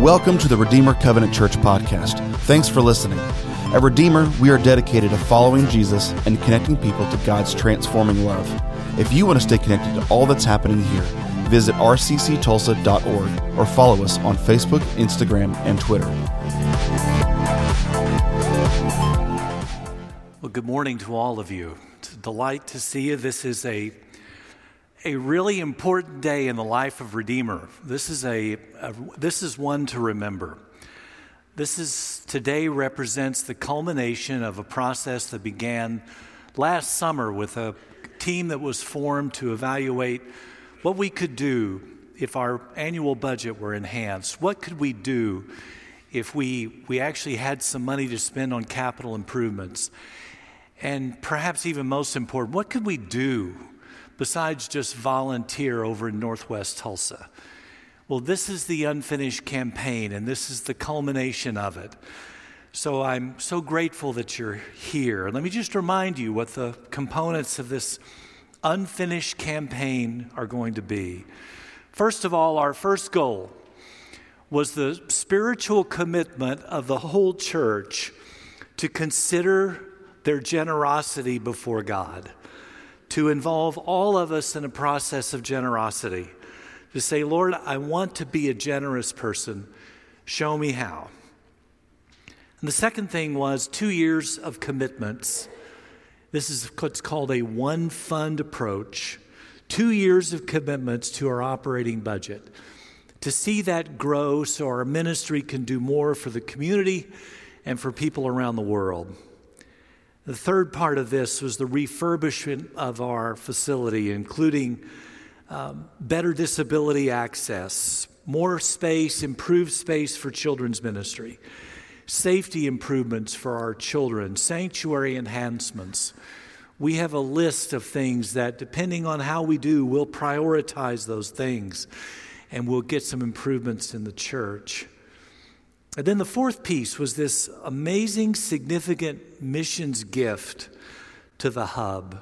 Welcome to the Redeemer Covenant Church podcast. Thanks for listening. At Redeemer, we are dedicated to following Jesus and connecting people to God's transforming love. If you want to stay connected to all that's happening here, visit rcctulsa.org or follow us on Facebook, Instagram, and Twitter. Well, good morning to all of you. It's a delight to see you. This is a a really important day in the life of Redeemer. This is a, a, this is one to remember. This is today represents the culmination of a process that began last summer with a team that was formed to evaluate what we could do if our annual budget were enhanced. What could we do if we we actually had some money to spend on capital improvements? And perhaps even most important, what could we do besides just volunteer over in Northwest Tulsa? Well, this is the unfinished campaign, and this is the culmination of it. So I'm so grateful that you're here. Let me just remind you what the components of this unfinished campaign are going to be. First of all, our first goal was the spiritual commitment of the whole church to consider their generosity before God to involve all of us in a process of generosity. To say, Lord, I want to be a generous person. Show me how. And the second thing was two years of commitments. This is what's called a one fund approach. Two years of commitments to our operating budget. To see that grow so our ministry can do more for the community and for people around the world. The third part of this was the refurbishment of our facility, including um, better disability access, more space, improved space for children's ministry, safety improvements for our children, sanctuary enhancements. We have a list of things that, depending on how we do, we'll prioritize those things and we'll get some improvements in the church. And then the fourth piece was this amazing, significant missions gift to the hub.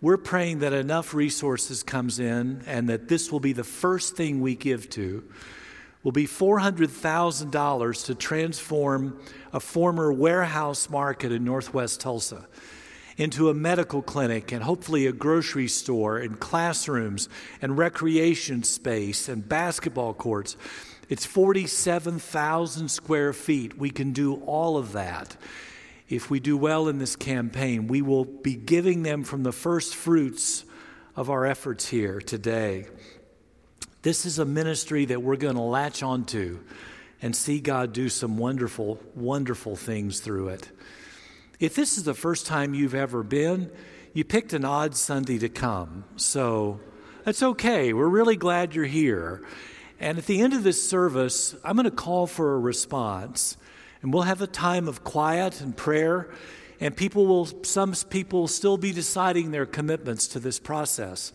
We're praying that enough resources comes in and that this will be the first thing we give to will be $400,000 to transform a former warehouse market in northwest Tulsa into a medical clinic and hopefully a grocery store and classrooms and recreation space and basketball courts it's 47,000 square feet. We can do all of that. If we do well in this campaign, we will be giving them from the first fruits of our efforts here today. This is a ministry that we're going to latch onto and see God do some wonderful, wonderful things through it. If this is the first time you've ever been, you picked an odd Sunday to come. So that's okay. We're really glad you're here. And at the end of this service, I'm going to call for a response. And we'll have a time of quiet and prayer. And people will, some people still be deciding their commitments to this process.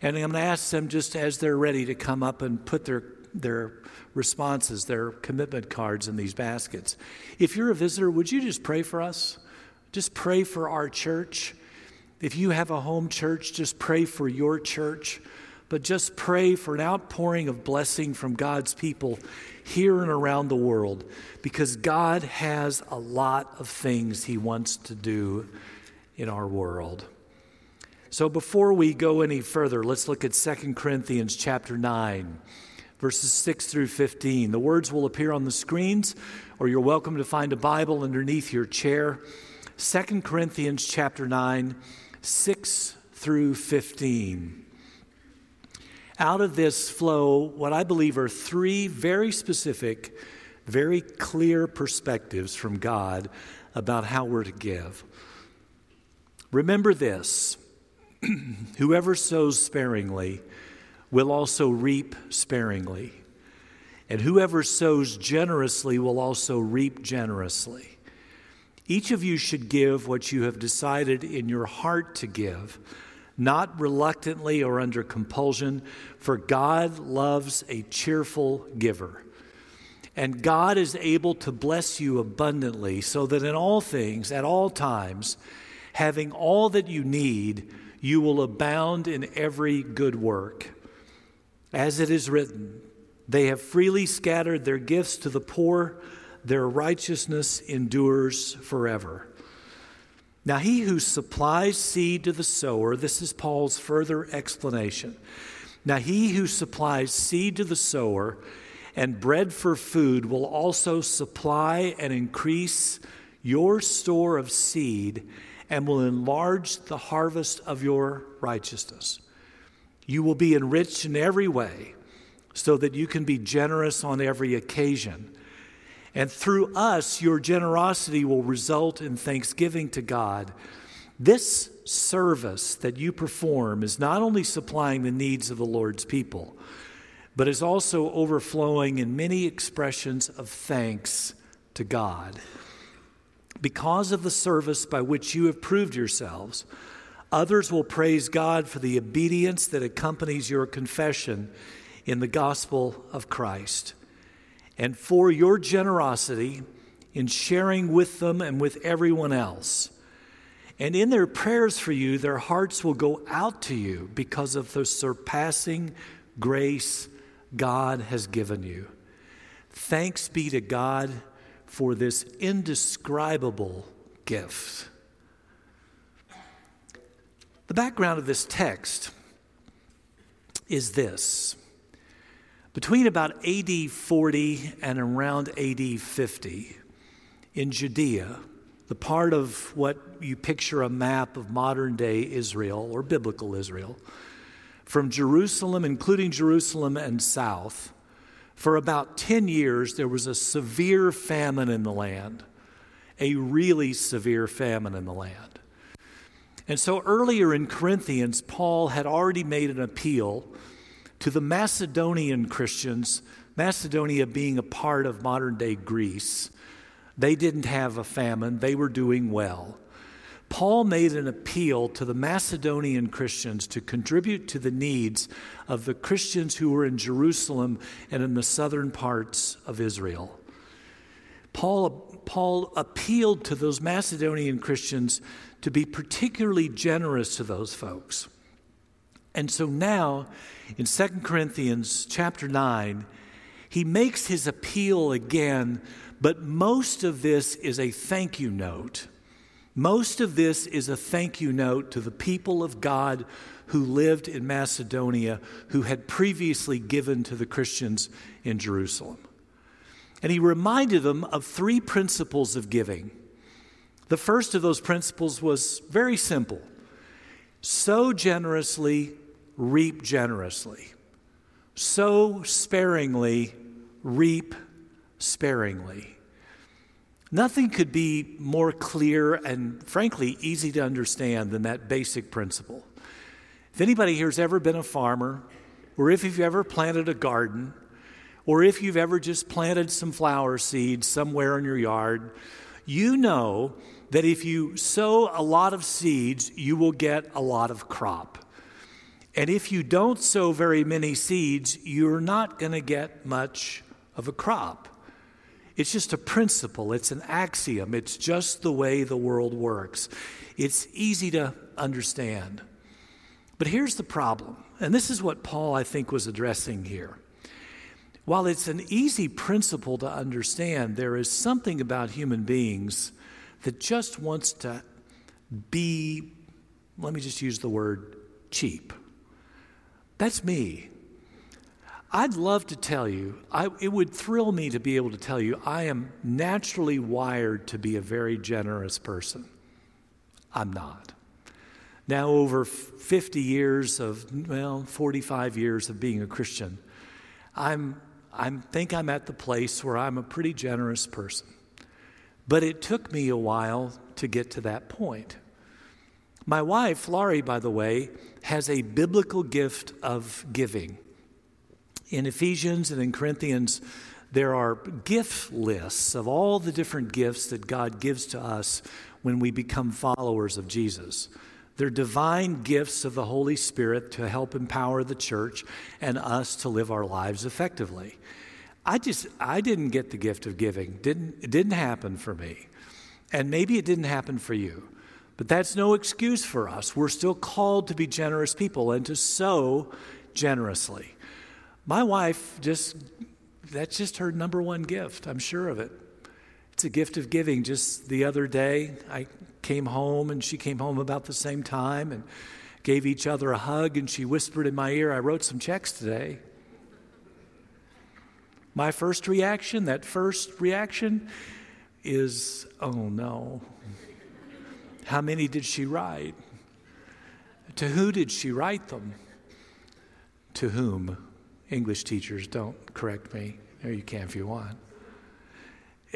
And I'm going to ask them just as they're ready to come up and put their, their responses, their commitment cards in these baskets. If you're a visitor, would you just pray for us? Just pray for our church. If you have a home church, just pray for your church but just pray for an outpouring of blessing from God's people here and around the world because God has a lot of things He wants to do in our world. So before we go any further, let's look at 2 Corinthians chapter 9 verses 6 through 15. The words will appear on the screens or you're welcome to find a Bible underneath your chair. 2 Corinthians chapter 9 6 through 15. Out of this flow what I believe are three very specific, very clear perspectives from God about how we're to give. Remember this whoever sows sparingly will also reap sparingly, and whoever sows generously will also reap generously. Each of you should give what you have decided in your heart to give not reluctantly or under compulsion, for God loves a cheerful giver. And God is able to bless you abundantly, so that in all things, at all times, having all that you need, you will abound in every good work. As it is written, They have freely scattered their gifts to the poor, their righteousness endures forever. Now, he who supplies seed to the sower, this is Paul's further explanation. Now, he who supplies seed to the sower and bread for food will also supply and increase your store of seed and will enlarge the harvest of your righteousness. You will be enriched in every way so that you can be generous on every occasion. And through us, your generosity will result in thanksgiving to God. This service that you perform is not only supplying the needs of the Lord's people, but is also overflowing in many expressions of thanks to God. Because of the service by which you have proved yourselves, others will praise God for the obedience that accompanies your confession in the gospel of Christ, and for your generosity in sharing with them and with everyone else. And in their prayers for you, their hearts will go out to you because of the surpassing grace God has given you. Thanks be to God for this indescribable gift. The background of this text is this between about AD 40 and around AD 50, in Judea, the part of what you picture a map of modern day Israel or biblical Israel, from Jerusalem, including Jerusalem and south, for about 10 years there was a severe famine in the land, a really severe famine in the land. And so earlier in Corinthians, Paul had already made an appeal to the Macedonian Christians, Macedonia being a part of modern day Greece, they didn't have a famine, they were doing well. Paul made an appeal to the Macedonian Christians to contribute to the needs of the Christians who were in Jerusalem and in the southern parts of Israel. Paul, Paul appealed to those Macedonian Christians to be particularly generous to those folks. And so now in 2 Corinthians chapter 9, he makes his appeal again, but most of this is a thank you note. Most of this is a thank you note to the people of God who lived in Macedonia, who had previously given to the Christians in Jerusalem. And he reminded them of three principles of giving. The first of those principles was very simple sow generously reap generously. Sow sparingly, reap sparingly. Nothing could be more clear and, frankly, easy to understand than that basic principle. If anybody here's ever been a farmer, or if you've ever planted a garden, or if you've ever just planted some flower seeds somewhere in your yard, you know that if you sow a lot of seeds, you will get a lot of crop. And if you don't sow very many seeds, you're not going to get much of a crop. It's just a principle, it's an axiom, it's just the way the world works. It's easy to understand. But here's the problem, and this is what Paul, I think, was addressing here. While it's an easy principle to understand, there is something about human beings that just wants to be, let me just use the word cheap. That's me. I'd love to tell you, I, it would thrill me to be able to tell you, I am naturally wired to be a very generous person. I'm not. Now, over 50 years of, well, 45 years of being a Christian, I'm, I think I'm at the place where I'm a pretty generous person. But it took me a while to get to that point. My wife, Laurie, by the way, has a biblical gift of giving. In Ephesians and in Corinthians, there are gift lists of all the different gifts that God gives to us when we become followers of Jesus. They're divine gifts of the Holy Spirit to help empower the church and us to live our lives effectively. I just I didn't get the gift of giving. Didn't it didn't happen for me. And maybe it didn't happen for you. But that's no excuse for us. We're still called to be generous people and to sow generously. My wife just, that's just her number one gift. I'm sure of it. It's a gift of giving. Just the other day, I came home and she came home about the same time and gave each other a hug and she whispered in my ear, I wrote some checks today. My first reaction, that first reaction, is, oh no. How many did she write? To who did she write them? To whom? English teachers, don't correct me. Or you can if you want.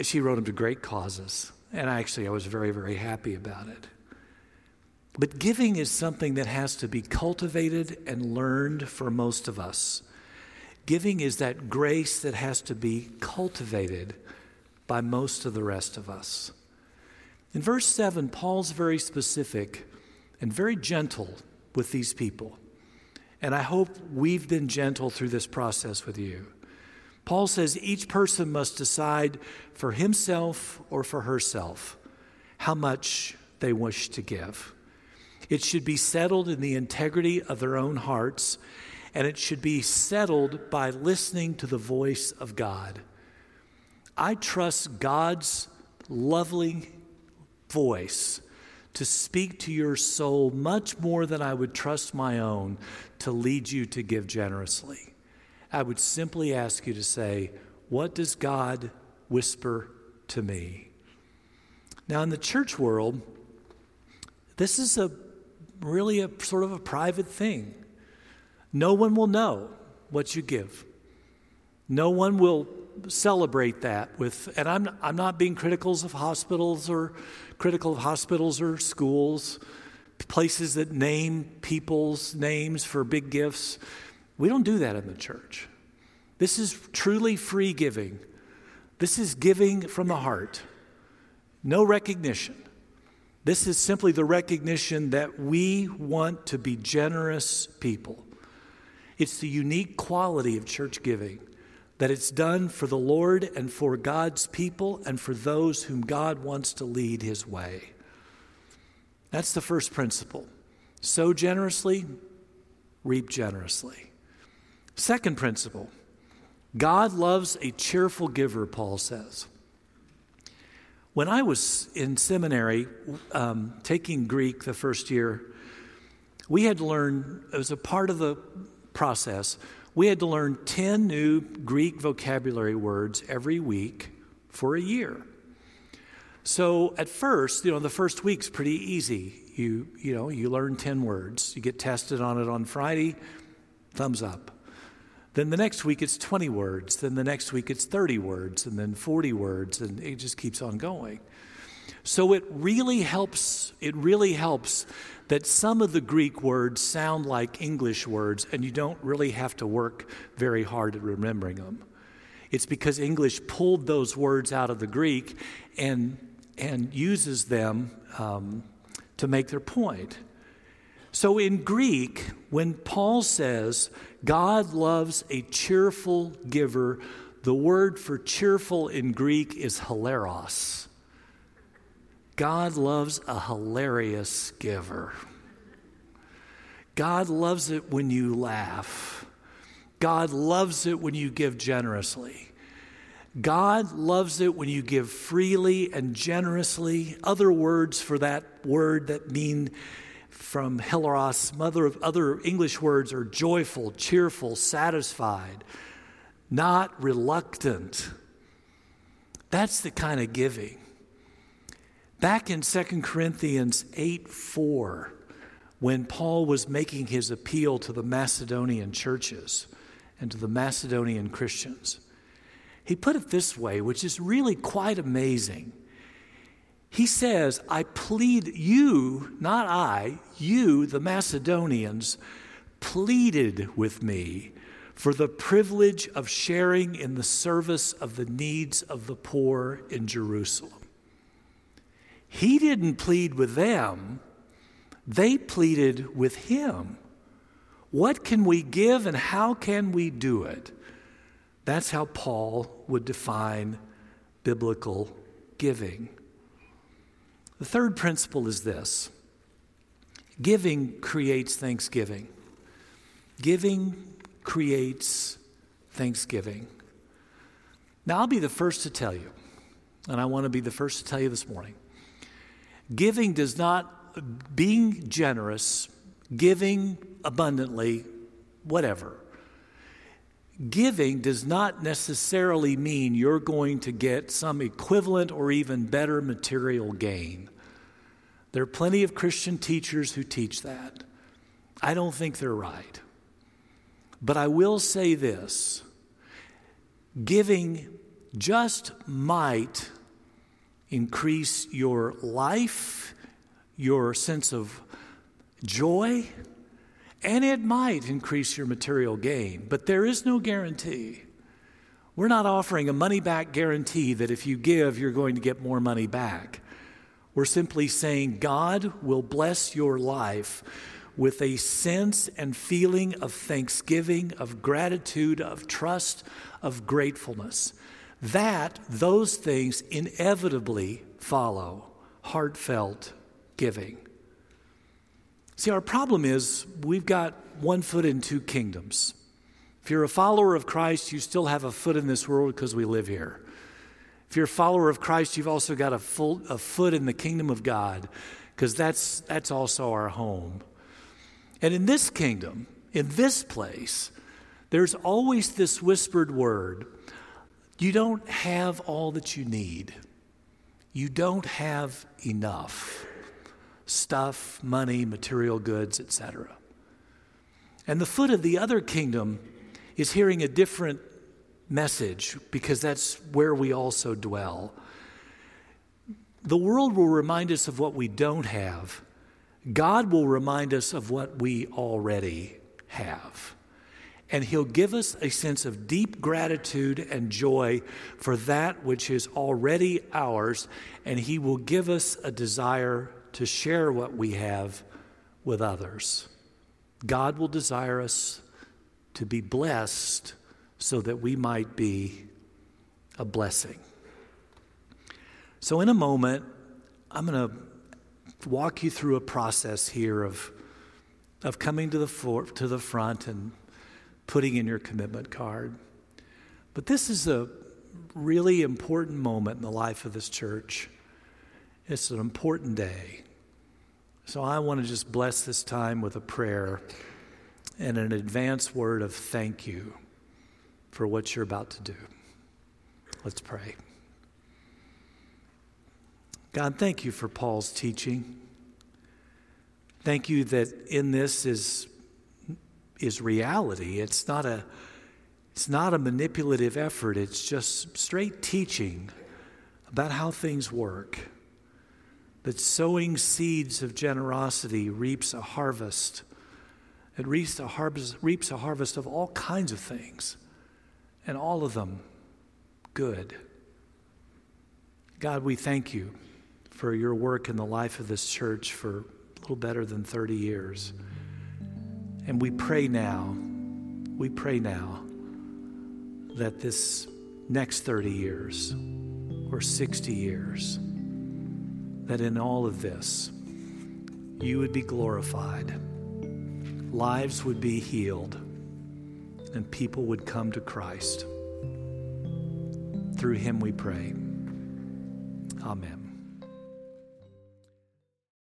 She wrote them to great causes. And actually, I was very, very happy about it. But giving is something that has to be cultivated and learned for most of us. Giving is that grace that has to be cultivated by most of the rest of us. In verse 7, Paul's very specific and very gentle with these people. And I hope we've been gentle through this process with you. Paul says each person must decide for himself or for herself how much they wish to give. It should be settled in the integrity of their own hearts, and it should be settled by listening to the voice of God. I trust God's lovely voice to speak to your soul much more than I would trust my own to lead you to give generously. I would simply ask you to say, What does God whisper to me? Now, in the church world, this is a really a sort of a private thing. No one will know what you give. No one will celebrate that with, and I'm, I'm not being critical of hospitals or critical of hospitals or schools, places that name people's names for big gifts. We don't do that in the church. This is truly free giving. This is giving from the heart. No recognition. This is simply the recognition that we want to be generous people. It's the unique quality of church giving that it's done for the Lord and for God's people and for those whom God wants to lead his way. That's the first principle. Sow generously, reap generously. Second principle God loves a cheerful giver, Paul says. When I was in seminary um, taking Greek the first year, we had to learn, as a part of the process, we had to learn 10 new Greek vocabulary words every week for a year. So at first, you know, the first week's pretty easy. You, you know, you learn 10 words. You get tested on it on Friday, thumbs up. Then the next week it's 20 words. Then the next week it's 30 words, and then 40 words, and it just keeps on going. So it really helps, it really helps that some of the Greek words sound like English words, and you don't really have to work very hard at remembering them. It's because English pulled those words out of the Greek and, and uses them um, to make their point. So in Greek, when Paul says God loves a cheerful giver, the word for cheerful in Greek is hilaros. God loves a hilarious giver. God loves it when you laugh. God loves it when you give generously. God loves it when you give freely and generously. Other words for that word that mean from hilaros, mother of other English words are joyful, cheerful, satisfied, not reluctant. That's the kind of giving. Back in 2 Corinthians 8 4, when Paul was making his appeal to the Macedonian churches and to the Macedonian Christians, he put it this way, which is really quite amazing. He says, I plead you, not I, you, the Macedonians, pleaded with me for the privilege of sharing in the service of the needs of the poor in Jerusalem. He didn't plead with them, they pleaded with him. What can we give and how can we do it? That's how Paul would define biblical giving. The third principle is this giving creates thanksgiving. Giving creates thanksgiving. Now, I'll be the first to tell you, and I want to be the first to tell you this morning giving does not, being generous, giving abundantly, whatever, giving does not necessarily mean you're going to get some equivalent or even better material gain. There are plenty of Christian teachers who teach that. I don't think they're right. But I will say this giving just might increase your life, your sense of joy, and it might increase your material gain. But there is no guarantee. We're not offering a money back guarantee that if you give, you're going to get more money back. We're simply saying God will bless your life with a sense and feeling of thanksgiving, of gratitude, of trust, of gratefulness. That, those things inevitably follow heartfelt giving. See, our problem is we've got one foot in two kingdoms. If you're a follower of Christ, you still have a foot in this world because we live here. If you're a follower of Christ, you've also got a, full, a foot in the kingdom of God because that's, that's also our home. And in this kingdom, in this place, there's always this whispered word you don't have all that you need, you don't have enough stuff, money, material goods, etc. And the foot of the other kingdom is hearing a different message because that's where we also dwell. The world will remind us of what we don't have. God will remind us of what we already have. And He'll give us a sense of deep gratitude and joy for that which is already ours. And He will give us a desire to share what we have with others. God will desire us to be blessed so that we might be a blessing. So, in a moment, I'm going to walk you through a process here of, of coming to the, for, to the front and putting in your commitment card. But this is a really important moment in the life of this church. It's an important day. So I want to just bless this time with a prayer and an advance word of thank you for what you're about to do. Let's pray. God, thank you for Paul's teaching. Thank you that in this is, is reality. It's not, a, it's not a manipulative effort, it's just straight teaching about how things work. That sowing seeds of generosity reaps a harvest. It reaps a harvest, reaps a harvest of all kinds of things and all of them good. God, we thank you for your work in the life of this church for a little better than 30 years. And we pray now, we pray now that this next 30 years or 60 years, that in all of this, you would be glorified, lives would be healed and people would come to Christ. Through him we pray. Amen.